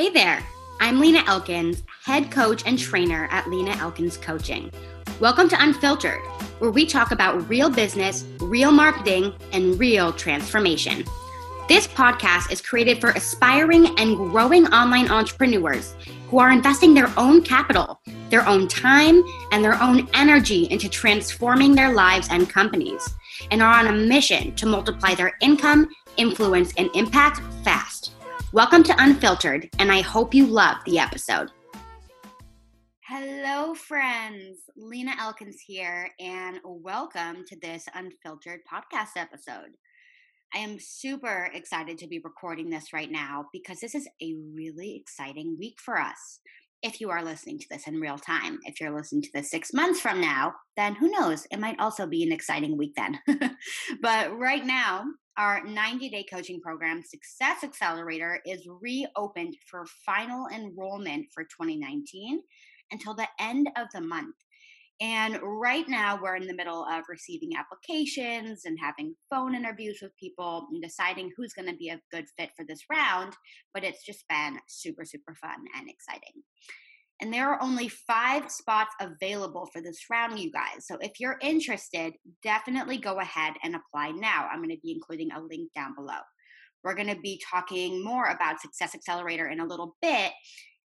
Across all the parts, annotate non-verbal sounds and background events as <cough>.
Hey there, I'm Lena Elkins, head coach and trainer at Lena Elkins Coaching. Welcome to Unfiltered, where we talk about real business, real marketing, and real transformation. This podcast is created for aspiring and growing online entrepreneurs who are investing their own capital, their own time, and their own energy into transforming their lives and companies, and are on a mission to multiply their income, influence, and impact fast. Welcome to Unfiltered, and I hope you love the episode. Hello, friends. Lena Elkins here, and welcome to this Unfiltered podcast episode. I am super excited to be recording this right now because this is a really exciting week for us. If you are listening to this in real time, if you're listening to this six months from now, then who knows? It might also be an exciting week then. <laughs> but right now, our 90 day coaching program, Success Accelerator, is reopened for final enrollment for 2019 until the end of the month. And right now, we're in the middle of receiving applications and having phone interviews with people and deciding who's going to be a good fit for this round. But it's just been super, super fun and exciting. And there are only five spots available for this round, you guys. So if you're interested, definitely go ahead and apply now. I'm going to be including a link down below. We're going to be talking more about Success Accelerator in a little bit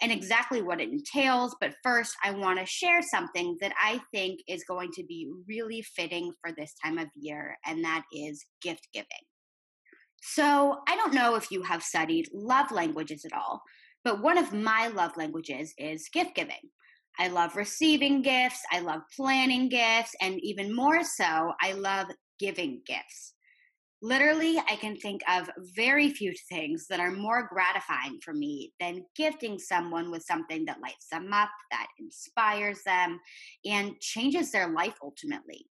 and exactly what it entails. But first, I want to share something that I think is going to be really fitting for this time of year, and that is gift giving. So, I don't know if you have studied love languages at all, but one of my love languages is gift giving. I love receiving gifts, I love planning gifts, and even more so, I love giving gifts. Literally, I can think of very few things that are more gratifying for me than gifting someone with something that lights them up, that inspires them, and changes their life ultimately.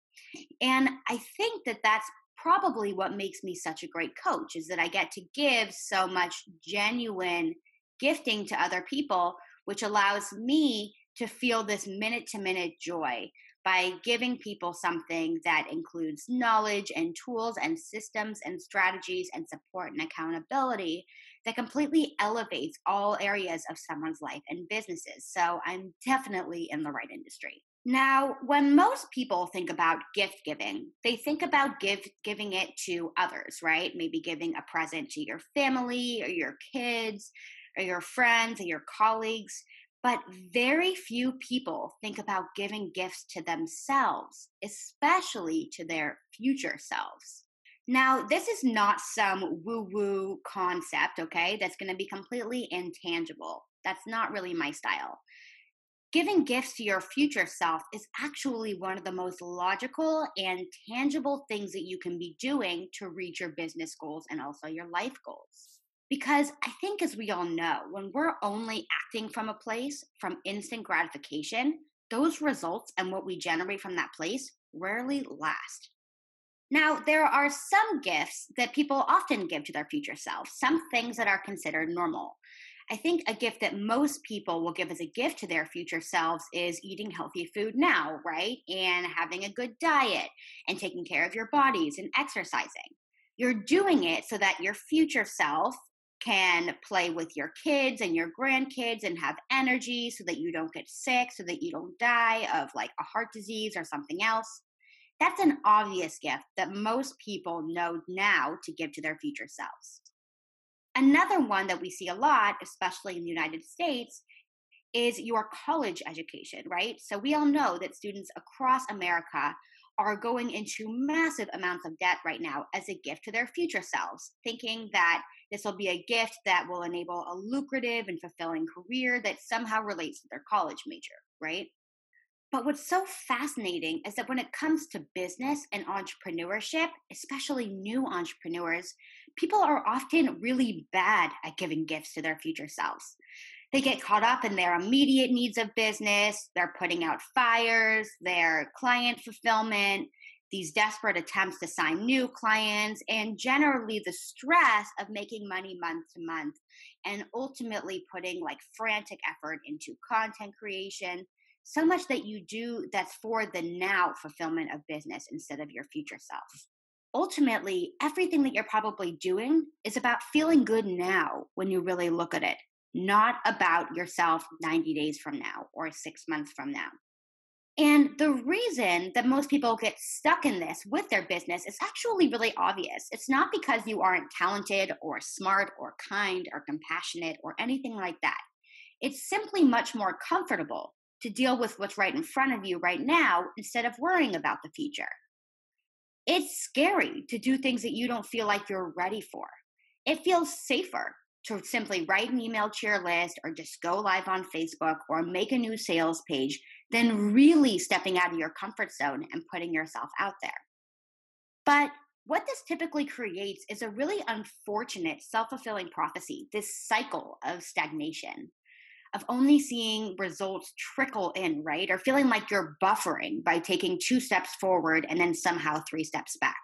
And I think that that's probably what makes me such a great coach is that I get to give so much genuine gifting to other people, which allows me to feel this minute to minute joy by giving people something that includes knowledge and tools and systems and strategies and support and accountability that completely elevates all areas of someone's life and businesses. So I'm definitely in the right industry. Now, when most people think about gift giving, they think about give, giving it to others, right? Maybe giving a present to your family or your kids or your friends or your colleagues. But very few people think about giving gifts to themselves, especially to their future selves. Now, this is not some woo woo concept, okay, that's to be completely intangible. That's not really my style. Giving gifts to your future self is actually one of the most logical and tangible things that you can be doing to reach your business goals and also your life goals. Because I think, as we all know, when we're only acting from a place from instant gratification, those results and what we generate from that place rarely last. Now, there are some gifts that people often give to their future self, some things that are considered normal. I think a gift that most people will give as a gift to their future selves is eating healthy food now, right? And having a good diet and taking care of your bodies and exercising. You're doing it so that your future self can play with your kids and your grandkids and have energy so that you don't get sick, so that you don't die of like a heart disease or something else. That's an obvious gift that most people know now to give to their future selves. Another one that we see a lot, especially in the United States, is your college education, right? So we all know that students across America are going into massive amounts of debt right now as a gift to their future selves, thinking that this will be a gift that will enable a lucrative and fulfilling career that somehow relates to their college major, right? But what's so fascinating is that when it comes to business and entrepreneurship, especially new entrepreneurs, people are often really bad at giving gifts to their future selves. They get caught up in their immediate needs of business, they're putting out fires, their client fulfillment, these desperate attempts to sign new clients, and generally the stress of making money month to month, and ultimately putting like frantic effort into content creation. So much that you do that's for the now fulfillment of business instead of your future self. Ultimately, everything that you're probably doing is about feeling good now when you really look at it. Not about yourself 90 days from now or six months from now. And the reason that most people get stuck in this with their business is actually really obvious. It's not because you aren't talented or smart or kind or compassionate or anything like that. It's simply much more comfortable to deal with what's right in front of you right now instead of worrying about the future. It's scary to do things that you don't feel like you're ready for. It feels safer to simply write an email to your list or just go live on Facebook or make a new sales page than really stepping out of your comfort zone and putting yourself out there. But what this typically creates is a really unfortunate self fulfilling prophecy, this cycle of stagnation, of only seeing results trickle in, right? Or feeling like you're buffering by taking two steps forward and then somehow three steps back.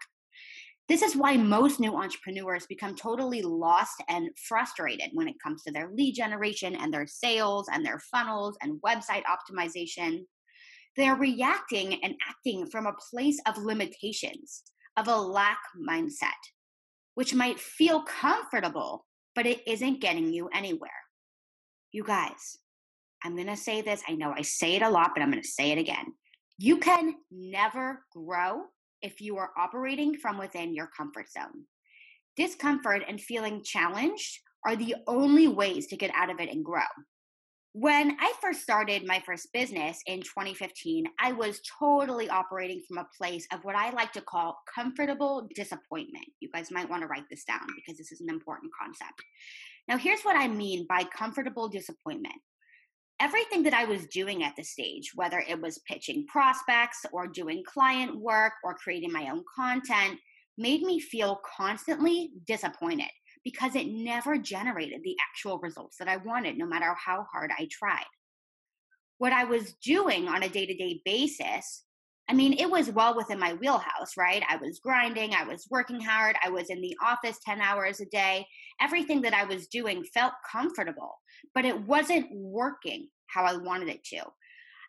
This is why most new entrepreneurs become totally lost and frustrated when it comes to their lead generation and their sales and their funnels and website optimization. They're reacting and acting from a place of limitations, of a lack mindset, which might feel comfortable, but it isn't getting you anywhere. You guys, I'm going to say this. I know I say it a lot, but I'm going to say it again. You can never grow if you are operating from within your comfort zone. Discomfort and feeling challenged are the only ways to get out of it and grow. When I first started my first business in 2015, I was totally operating from a place of what I like to call comfortable disappointment. You guys might want to write this down because this is an important concept. Now, here's what I mean by comfortable disappointment everything that I was doing at the stage, whether it was pitching prospects or doing client work or creating my own content, made me feel constantly disappointed because it never generated the actual results that I wanted, no matter how hard I tried. What I was doing on a day to day basis, I mean, it was well within my wheelhouse, right? I was grinding, I was working hard, I was in the office 10 hours a day. Everything that I was doing felt comfortable but it wasn't working how I wanted it to.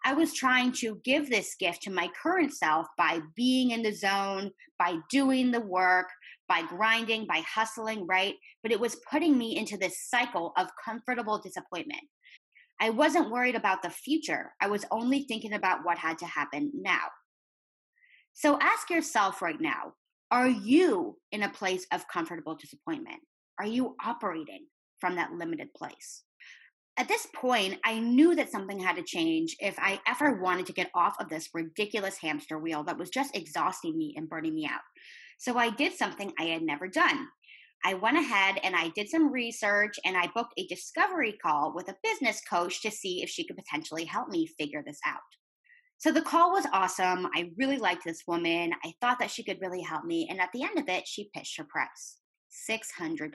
I was trying to give this gift to my current self by being in the zone, by doing the work, by grinding, by hustling, right? But it was putting me into this cycle of comfortable disappointment. I wasn't worried about the future. I was only thinking about what had to happen now. So ask yourself right now are you in a place of comfortable disappointment? Are you operating from that limited place? at this point, I knew that something had to change if I ever wanted to get off of this ridiculous hamster wheel that was just exhausting me and burning me out. So I did something I had never done. I went ahead and I did some research and I booked a discovery call with a business coach to see if she could potentially help me figure this out. So the call was awesome. I really liked this woman. I thought that she could really help me. And at the end of it, she pitched her price $600.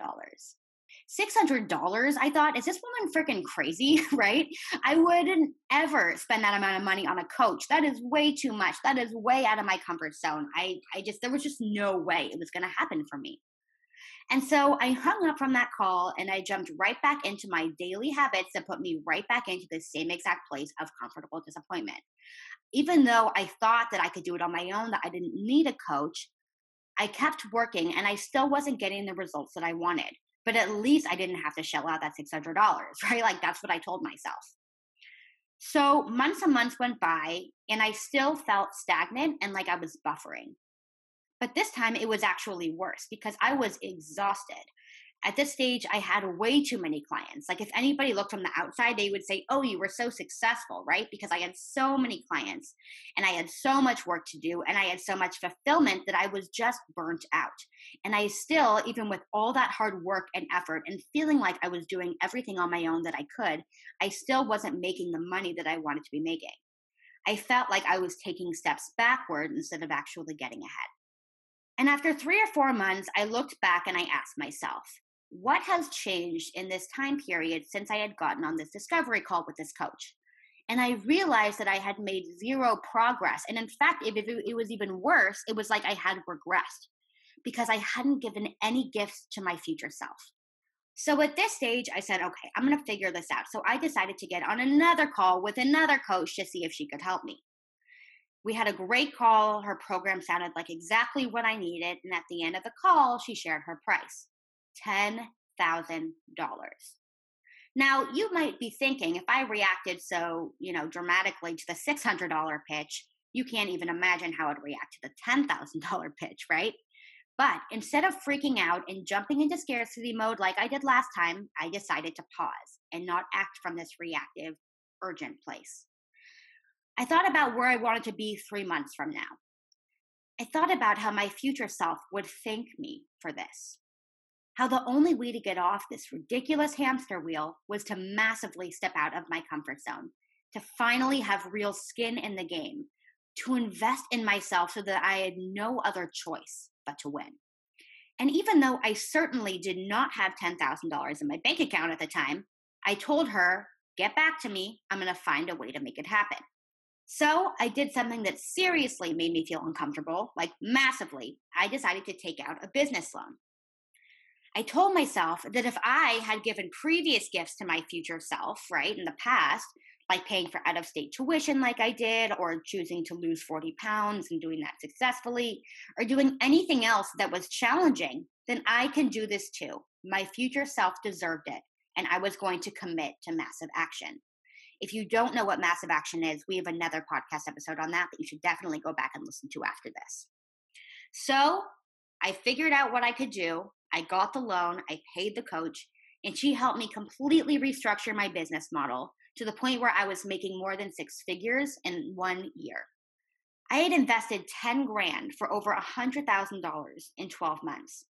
$600 i thought is this woman freaking crazy <laughs> right i wouldn't ever spend that amount of money on a coach that is way too much that is way out of my comfort zone i i just there was just no way it was going to happen for me and so i hung up from that call and i jumped right back into my daily habits that put me right back into the same exact place of comfortable disappointment even though i thought that i could do it on my own that i didn't need a coach I kept working and I still wasn't getting the results that I wanted but at least I didn't have to shell out that $600, <laughs> right? Like that's what I told myself. So months and months went by, and I still felt stagnant and like I was buffering. But this time it was actually worse because I was exhausted at this stage, I had way too many clients. Like, if anybody looked from the outside, they would say, Oh, you were so successful, right? Because I had so many clients and I had so much work to do and I had so much fulfillment that I was just burnt out. And I still, even with all that hard work and effort and feeling like I was doing everything on my own that I could, I still wasn't making the money that I wanted to be making. I felt like I was taking steps backward instead of actually getting ahead. And after three or four months, I looked back and I asked myself, what has changed in this time period since I had gotten on this discovery call with this coach? And I realized that I had made zero progress. And in fact, if it was even worse, it was like I had regressed because I hadn't given any gifts to my future self. So at this stage, I said, okay, I'm going to figure this out. So I decided to get on another call with another coach to see if she could help me. We had a great call. Her program sounded like exactly what I needed. And at the end of the call, she shared her price. $10,000. Now, you might be thinking if I reacted so, you know, dramatically to the $600 pitch, you can't even imagine how I'd react to the $10,000 <laughs> pitch, right? But instead of freaking out and jumping into scarcity mode like I did last time, I decided to pause and not act from this reactive, urgent place. I thought about where I wanted to be three months from now. I thought about how my future self would thank me for this. How the only way to get off this ridiculous hamster wheel was to massively step out of my comfort zone, to finally have real skin in the game, to invest in myself so that I had no other choice but to win. And even though I certainly did not have $10,000 in my bank account at the time, I told her, get back to me. I'm going to find a way to make it happen. So I did something that seriously made me feel uncomfortable, like massively. I decided to take out a business loan. I told myself that if I had given previous gifts to my future self, right, in the past, like paying for out of state tuition like I did, or choosing to lose 40 pounds and doing that successfully, or doing anything else that was challenging, then I can do this too. My future self deserved it, and I was going to commit to massive action. If you don't know what massive action is, we have another podcast episode on that that you should definitely go back and listen to after this. So I figured out what I could do. I got the loan, I paid the coach, and she helped me completely restructure my business model to the point where I was making more than six figures in one year. I had invested 10 grand for over $100,000 in 12 months.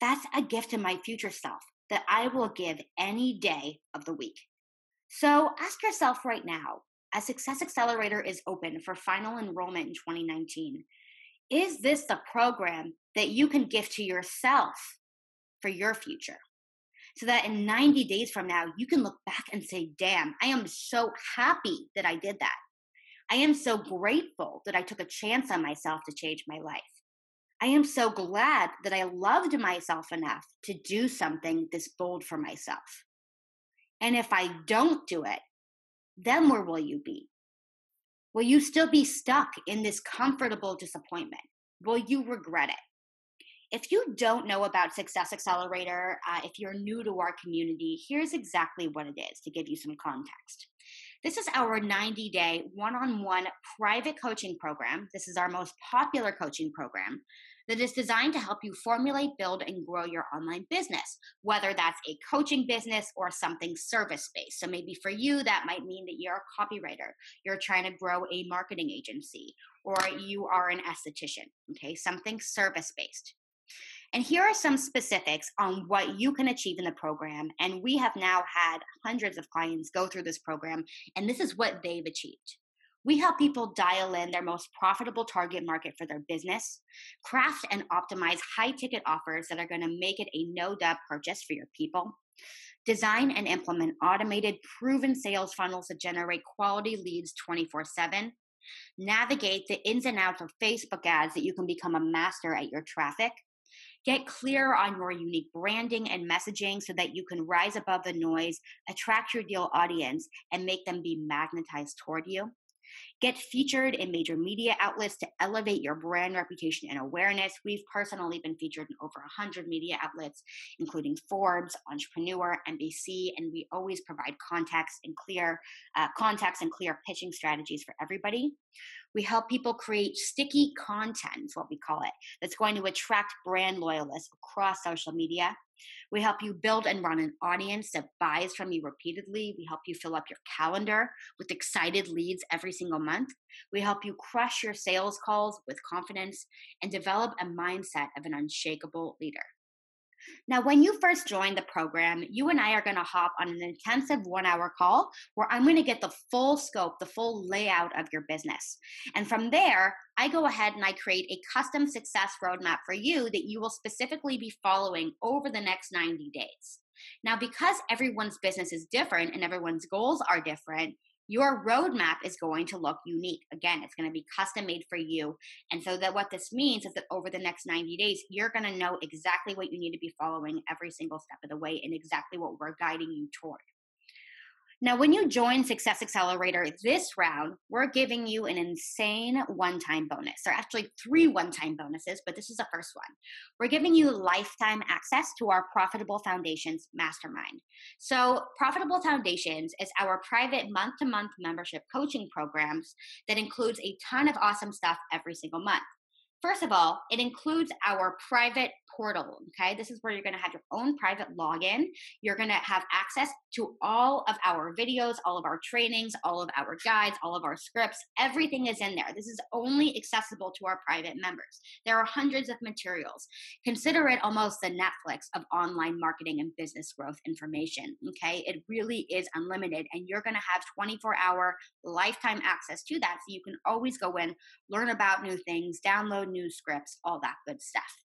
That's a gift to my future self that I will give any day of the week. So ask yourself right now, as Success Accelerator is open for final enrollment in 2019, is this the program that you can give to yourself for your future? so that in 90 days from now, you can look back and say, damn, I am so happy that I did that. I am so grateful that I took a chance on myself to change my life. I am so glad that I loved myself enough to do something this bold for myself. And if I don't do it, then where will you be? Will you still be stuck in this comfortable disappointment? Will you regret it? If you don't know about Success Accelerator, uh, if you're new to our community, here's exactly what it is to give you some context. This is our 90 day one on one private coaching program. This is our most popular coaching program that is designed to help you formulate, build, and grow your online business, whether that's a coaching business or something service based. So maybe for you, that might mean that you're a copywriter, you're trying to grow a marketing agency, or you are an esthetician, okay, something service based. And here are some specifics on what you can achieve in the program. And we have now had hundreds of clients go through this program, and this is what they've achieved. We help people dial in their most profitable target market for their business, craft and optimize high ticket offers that are going to make it a no dub purchase for your people, design and implement automated, proven sales funnels that generate quality leads 24 7, navigate the ins and outs of Facebook ads that you can become a master at your traffic, Get clear on your unique branding and messaging so that you can rise above the noise, attract your ideal audience, and make them be magnetized toward you. Get featured in major media outlets to elevate your brand reputation and awareness. We've personally been featured in over 100 media outlets, including Forbes, Entrepreneur, NBC, and we always provide context and clear uh, context and clear pitching strategies for everybody. We help people create sticky content, what we call it, that's going to attract brand loyalists across social media. We help you build and run an audience that buys from you repeatedly. We help you fill up your calendar with excited leads every single month. We help you crush your sales calls with confidence and develop a mindset of an unshakable leader. Now, when you first join the program, you and I are going to hop on an intensive one hour call where I'm going to get the full scope, the full layout of your business. And from there, I go ahead and I create a custom success roadmap for you that you will specifically be following over the next 90 days. Now, because everyone's business is different and everyone's goals are different, your roadmap is going to look unique. Again, it's going to be custom made for you. And so that what this means is that over the next 90 days, you're going to know exactly what you need to be following every single step of the way and exactly what we're guiding you toward. Now, when you join Success Accelerator this round, we're giving you an insane one time bonus. There are actually three one time bonuses, but this is the first one. We're giving you lifetime access to our Profitable Foundations Mastermind. So, Profitable Foundations is our private month to month membership coaching programs that includes a ton of awesome stuff every single month. First of all, it includes our private portal. Okay. This is where you're going to have your own private login. You're going to have access to all of our videos, all of our trainings, all of our guides, all of our scripts. Everything is in there. This is only accessible to our private members. There are hundreds of materials. Consider it almost the Netflix of online marketing and business growth information. Okay. It really is unlimited, and you're going to have 24 hour lifetime access to that. So you can always go in, learn about new things, download new scripts, all that good stuff.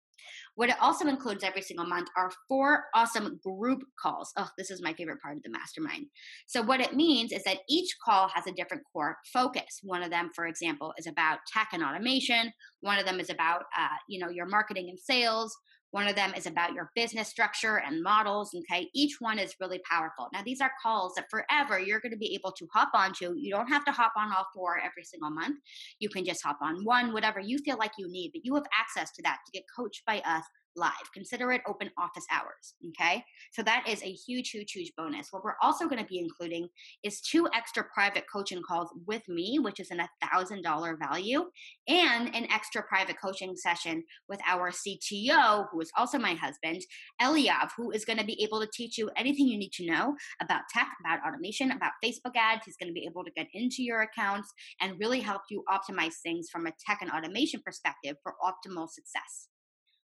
What it also includes every single month are four awesome group calls. Oh, this is my favorite part of the mastermind. So, what it means is that each call has a different core focus. One of them, for example, is about tech and automation. One of them is about, uh, you know, your marketing and sales. One of them is about your business structure and models. Okay. Each one is really powerful. Now, these are calls that forever you're going to be able to hop onto. You don't have to hop on all four every single month. You can just hop on one, whatever you feel like you need, but you have access to that to get coached by us live. Consider it open office hours. Okay. So that is a huge, huge, huge bonus. What we're also going to be including is two extra private coaching calls with me, which is an $1,000 value, and an extra private coaching session with our CTO, who is also my husband, Eliav, who is going to be able to teach you anything you need to know about tech, about automation, about Facebook ads. He's going to be able to get into your accounts and really help you optimize things from a tech and automation perspective for optimal success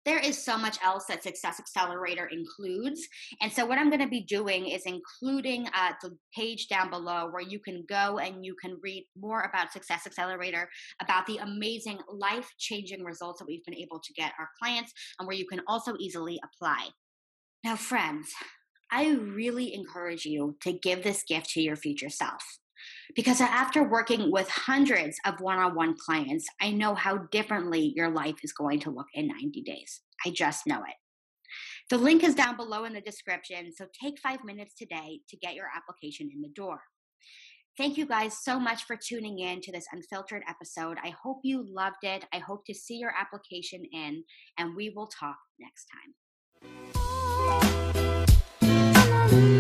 there is so much else that Success Accelerator includes. And so, what I'm going to be doing is including uh, the page down below where you can go and you can read more about Success Accelerator, about the amazing life changing results that we've been able to get our clients, and where you can also easily apply. Now, friends, I really encourage you to give this gift to your future self. Because after working with hundreds of one on one clients, I know how differently your life is going to look in 90 days. I just know it. The link is down below in the description, so take five minutes today to get your application in the door. Thank you guys so much for tuning in to this unfiltered episode. I hope you loved it. I hope to see your application in, and we will talk next time.